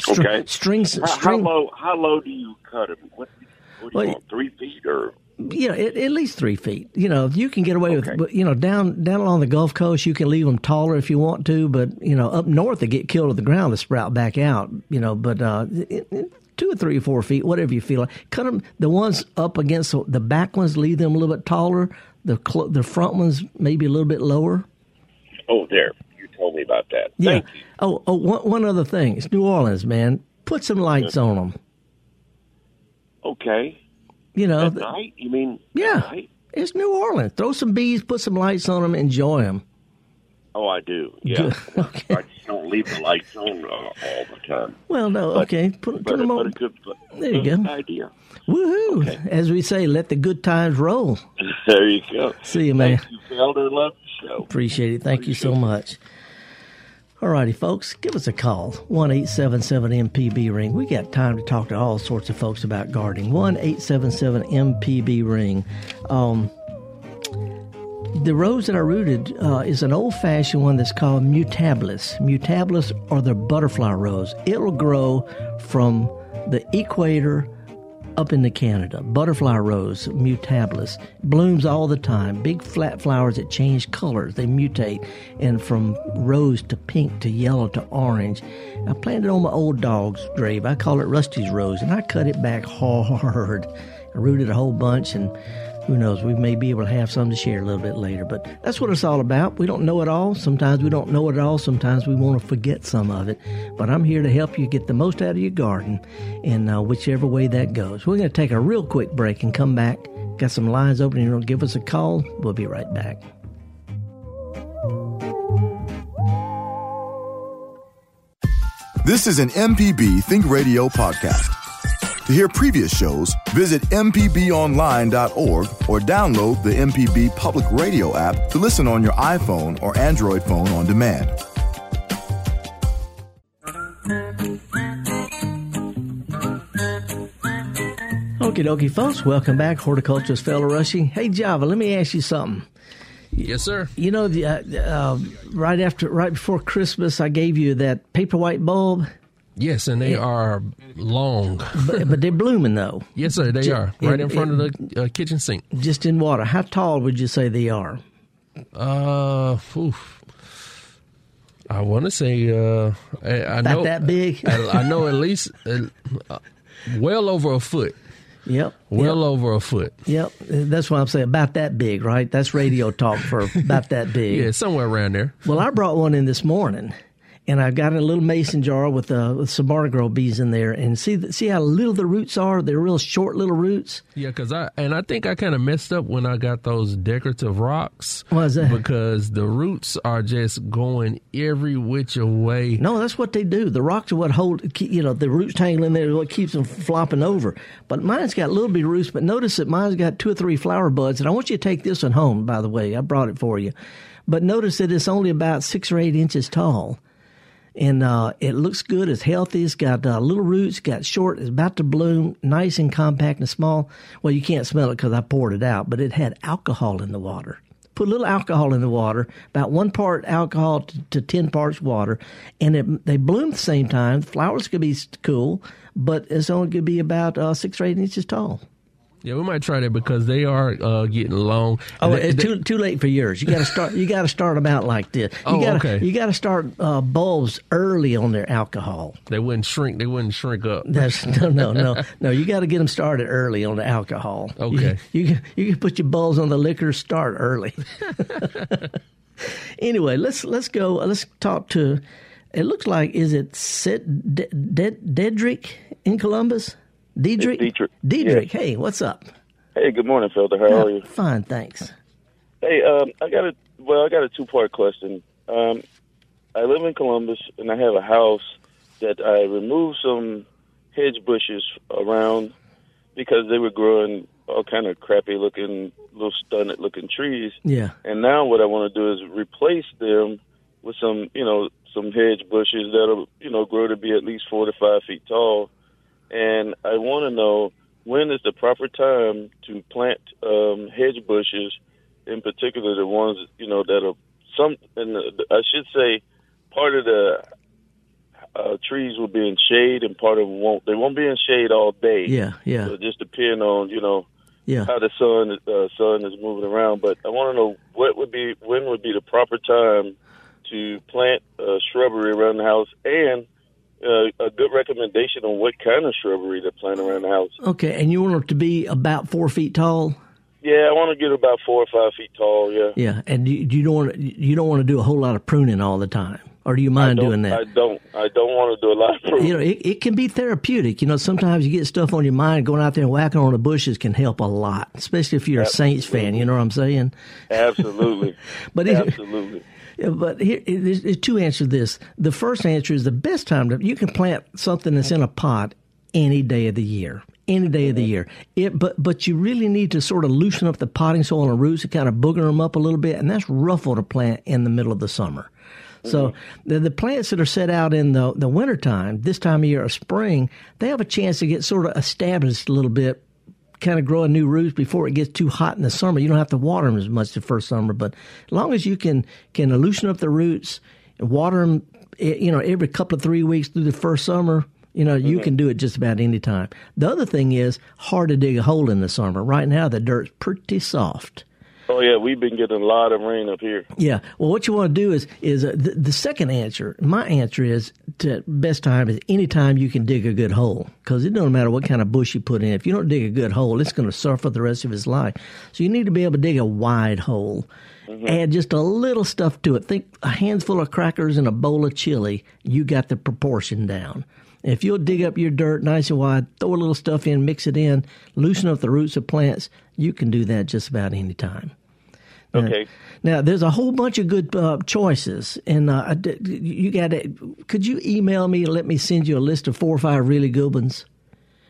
Str- Okay. Strings, How, how string. low? How low do you cut them? What, what do you Well, want? Three feet or? Yeah, at, at least three feet. You know, you can get away with, you know, down down along the Gulf Coast, you can leave them taller if you want to. But you know, up north, they get killed to the ground to sprout back out. You know, but uh, it, it, two or three or four feet, whatever you feel like. Cut them. The ones up against the, the back ones, leave them a little bit taller. The cl- the front ones maybe a little bit lower. Oh, there. You told me about that. Yeah. Thank you. Oh, oh, one, one other thing. It's New Orleans, man. Put some lights on them. Okay. You know, At night? You mean? yeah, night? it's New Orleans. Throw some bees, put some lights on them, enjoy them. Oh, I do. Yeah. I just don't leave the lights on uh, all the time. Well, no, But- okay, put, But, put them on. good, There you go. idea. Woohoo! As we say, let the good times roll. There you go. See you, man. Thank you, Felder. Love the show. Appreciate it. Thank you so much. All righty, folks, give us a call. 1 877 MPB Ring. We got time to talk to all sorts of folks about gardening. 1 877 MPB Ring. Um, the rose that I rooted uh, is an old fashioned one that's called Mutabilis. Mutabilis or the butterfly rose. It'll grow from the equator up into Canada. Butterfly rose, mutabilis, blooms all the time. Big flat flowers that change colors. They mutate, and from rose to pink to yellow to orange. I planted on my old dog's grave. I call it Rusty's rose, and I cut it back hard. I rooted a whole bunch, and who knows, we may be able to have some to share a little bit later. But that's what it's all about. We don't know it all. Sometimes we don't know it all. Sometimes we want to forget some of it. But I'm here to help you get the most out of your garden in uh, whichever way that goes. We're going to take a real quick break and come back. Got some lines open. You know, give us a call. We'll be right back. This is an MPB Think Radio podcast. To hear previous shows, visit MPBOnline.org or download the MPB Public Radio app to listen on your iPhone or Android phone on demand. Okie dokie, folks. Welcome back. Horticulturist Felder Rushing. Hey, Java, let me ask you something. Yes, sir. You know, the, uh, uh, right after, right before Christmas, I gave you that paper white bulb. Yes, and they are long. but, but they're blooming though. Yes, sir. They Ju- are right in in- front of the uh, kitchen sink. Just in water. How tall would you say they are? Uh, oof. I want to say uh, I, I know that big? I, I know at least uh, uh, well over a foot. Yep. Well over a foot. Yep. That's what I'm saying. About that big, right? That's radio talk for about that big. Yeah, somewhere around there. Well, I brought one in this morning, and I've got a little mason jar with, uh, with some barnacle bees in there. And see, the- see how little the roots are? They're real short little roots. Yeah, because I and I think I kind of messed up when I got those decorative rocks. Why is that? Because the roots are just going every which way. No, that's what they do. The rocks are what hold, you know, the roots tangle in there is what keeps them flopping over. But mine's got little bitty roots, but notice that mine's got two or three flower buds. And I want you to take this one home, by the way. I brought it for you. But notice that it's only about six or eight inches tall. And uh, it looks good. It's healthy. It's got uh, little roots. Got short. It's about to bloom. Nice and compact and small. Well, you can't smell it because I poured it out, but it had alcohol in the water. Put a little alcohol in the water, about one part alcohol to, to ten parts water, and it, they bloom at the same time. Flowers could be cool, but it's only going to be about uh, six or eight inches tall. Yeah, we might try that because they are uh, getting long. Oh, they- it's they- too too late for yours. You got to start. You got to start them out like this. You Oh, gotta, okay. You got to start uh, bulbs early on their alcohol. They wouldn't shrink. They wouldn't shrink up. That's no, no, no, no. You got to get them started early on the alcohol. Okay. You, you you can put your bulbs on the liquor. Start early. anyway, let's let's go. Let's talk to. It looks like is it Sid, De, De, Dedrick in Columbus? Dedrick. Dietrich. Hey, what's up? Hey, good morning, Felder. How are you? Fine, thanks. Hey, um, I got a well, I got a two part question. Um, I live in Columbus, and I have a house that I removed some hedge bushes around because they were growing all kind of crappy looking, little stunted looking trees. Yeah. And now what I want to do is replace them with some, you know, some hedge bushes that'll, you know, grow to be at least four to five feet tall. And I want to know when is the proper time to plant um, hedge bushes, in particular the ones, you know, that are some, and the, I should say, part of the uh, trees will be in shade and part of them won't. They won't be in shade all day. Yeah, yeah. So just depend on, you know, Yeah. how the sun uh, sun is moving around. But I want to know what would be when would be the proper time to plant uh, shrubbery around the house, and uh, a good recommendation on what kind of shrubbery to plant around the house. Okay, and you want it to be about four feet tall. Yeah, I want to get about four or five feet tall. Yeah. Yeah, and you, you don't want you don't want to do a whole lot of pruning all the time, or do you mind doing that? I don't. I don't want to do a lot of pruning. you know, it, it can be therapeutic. You know, sometimes you get stuff on your mind, going out there and whacking on the bushes can help a lot, especially if you're a Saints fan. You know what I'm saying? Absolutely. But it- absolutely. But here, there's, two answers to this. The first answer is the best time to you can plant something that's in a pot any day of the year. Any day of the year. It, but but you really need to sort of loosen up the potting soil and roots and kind of booger them up a little bit, and that's roughful to plant in the middle of the summer. So mm-hmm. the, the plants that are set out in the the wintertime, this time of year or spring, they have a chance to get sort of established a little bit kind of growing new roots before it gets too hot in the summer. You don't have to water them as much the first summer, but as long as you can can loosen up the roots, and water them, eh, you know, every couple of three weeks through the first summer. You know, you mm-hmm. can do it just about any time. The other thing is hard to dig a hole in the summer. Right now, the dirt's pretty soft. Oh yeah, we've been getting a lot of rain up here. Yeah. Well, what you want to do is is uh, the, the second answer. My answer is to best time is anytime you can dig a good hole because it doesn't matter what kind of bush you put in. If you don't dig a good hole, it's going to suffer the rest of its life. So you need to be able to dig a wide hole. Add just a little stuff to it. Think a handful of crackers and a bowl of chili. You got the proportion down. If you'll dig up your dirt nice and wide, throw a little stuff in, mix it in, loosen up the roots of plants, you can do that just about any time. Now- Okay. Now, there's a whole bunch of good uh, choices, and uh, you got to. Could you email me and let me send you a list of four or five really good ones?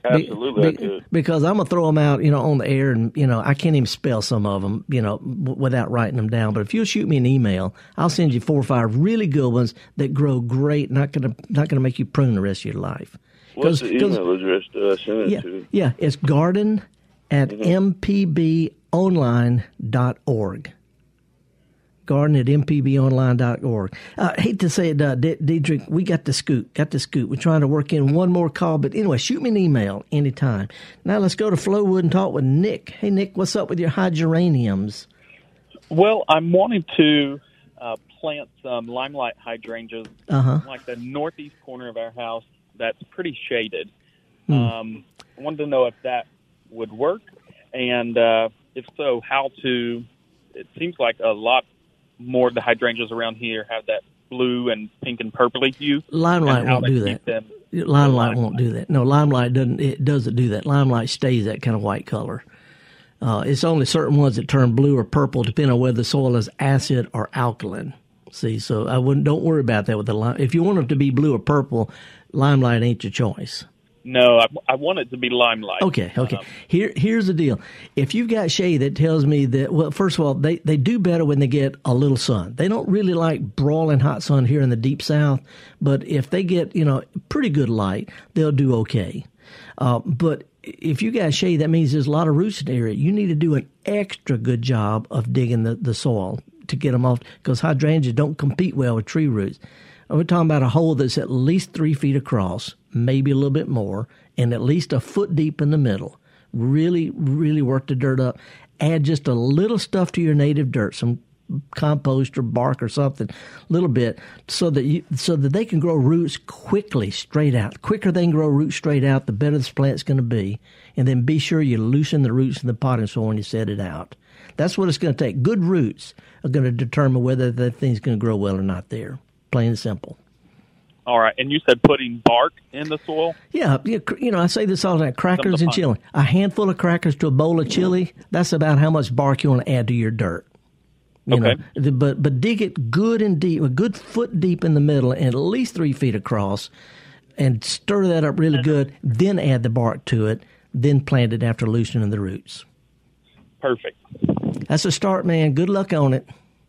Absolutely, be- because I'm gonna throw them out, you know, on the air, and you know, I can't even spell some of them, you know, w- without writing them down. But if you'll shoot me an email, I'll send you four or five really good ones that grow great, not gonna not gonna make you prune the rest of your life. What's the email address to uh, send it yeah, to? yeah, it's garden at Mm-hmm. mpbonline.org. Garden at mpbonline.org. Uh, I hate to say it, uh, D- Diedrich, we got the scoot, got the scoot. We're trying to work in one more call, but anyway, shoot me an email anytime. Now let's go to Flowwood and talk with Nick. Hey, Nick, what's up with your hydrangeums? Well, I'm wanting to uh, plant some limelight hydrangeas, Uh-huh. like the northeast corner of our house. That's pretty shaded. Hmm. Um, I wanted to know if that would work, and uh, if so, how to. It seems like a lot more of the hydrangeas around here have that blue and pink and purpley hue. Limelight won't do that. Them. Limelight won't do that. No, Limelight doesn't. It doesn't do that. Limelight stays that kind of white color. Uh, it's only certain ones that turn blue or purple, depending on whether the soil is acid or alkaline. See, so I wouldn't. Don't worry about that with the lime. If you want them to be blue or purple, Limelight ain't your choice. No, I, I want it to be limelight. Okay, okay. Here, here's the deal. If you've got shade that tells me that, well, first of all, they, they do better when they get a little sun. They don't really like brawling hot sun here in the deep south, but if they get, you know, pretty good light, they'll do okay. Uh, but if you got shade, that means there's a lot of roots in the area. You need to do an extra good job of digging the, the soil to get them off because hydrangeas don't compete well with tree roots. We're talking about a hole that's at least three feet across, maybe a little bit more, and at least a foot deep in the middle. Really, really work the dirt up. Add just a little stuff to your native dirt, some compost or bark or something, a little bit, so that you so that they can grow roots quickly, straight out. The quicker they can grow roots straight out, the better this plant's going to be. And then be sure you loosen the roots in the potting soil when you set it out. That's what it's going to take. Good roots are going to determine whether that thing's going to grow well or not there. Plain and simple. All right, and you said putting bark in the soil. Yeah, cr- you know, I say this all the time: crackers and chili. A handful of crackers to a bowl of chili. That's about how much bark you want to add to your dirt. You Okay. know, The- but but dig it good and deep, a good foot deep in the middle, and at least three feet across, and stir that up really good. Then add the bark to it. Then plant it after loosening the roots. Perfect. That's a start, man. Good luck on it.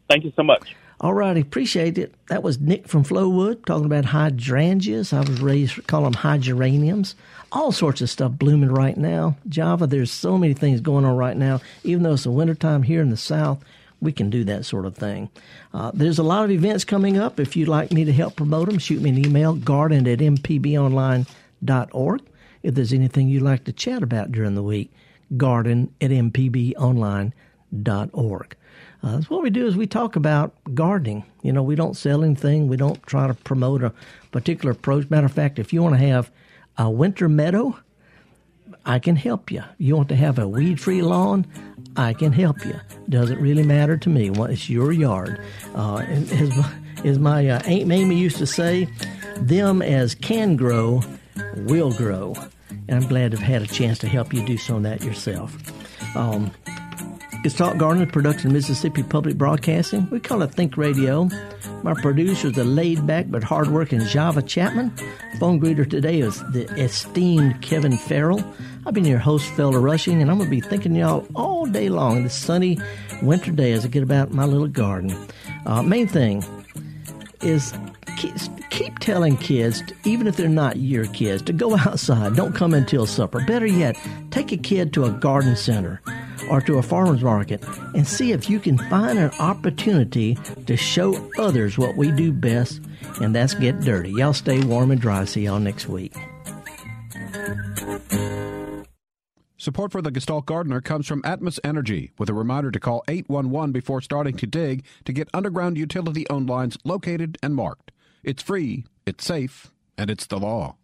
Thank you so much. All righty, appreciate it. That was Nick from Flowwood talking about hydrangeas. I was raised call them hydrangeums. All sorts of stuff blooming right now. Java, there's so many things going on right now. Even though it's the wintertime here in the South, we can do that sort of thing. Uh, there's a lot of events coming up. If you'd like me to help promote them, shoot me an email, garden at mpbonline.org. If there's anything you'd like to chat about during the week, garden at mpbonline.org. Uh, what we do is we talk about gardening. You know, we don't sell anything. We don't try to promote a particular approach. Matter of fact, if you want to have a winter meadow, I can help you. You want to have a weed-free lawn, I can help you. Doesn't really matter to me. Well, It's your yard. Uh, as, As my uh, Aunt Mamie used to say, them as can grow will grow. And I'm glad to have had a chance to help you do some of that yourself. Um, Gestalt Garden production Mississippi Public Broadcasting. We call it Think Radio. My producer is a laid back but hardworking Java Chapman. Phone greeter today is the esteemed Kevin Farrell. I've been your host, Felder Rushing, and I'm going to be thinking y'all all day long this sunny winter day as I get about my little garden. Uh, main thing is keep telling kids, even if they're not your kids, to go outside. Don't come until supper. Better yet, take a kid to a garden center or to a farmer's market and see if you can find an opportunity to show others what we do best, and that's get dirty. Y'all stay warm and dry. See y'all next week. Support for the Gestalt Gardener comes from Atmos Energy with a reminder to call 811 before starting to dig to get underground utility owned lines located and marked. It's free, it's safe, and it's the law.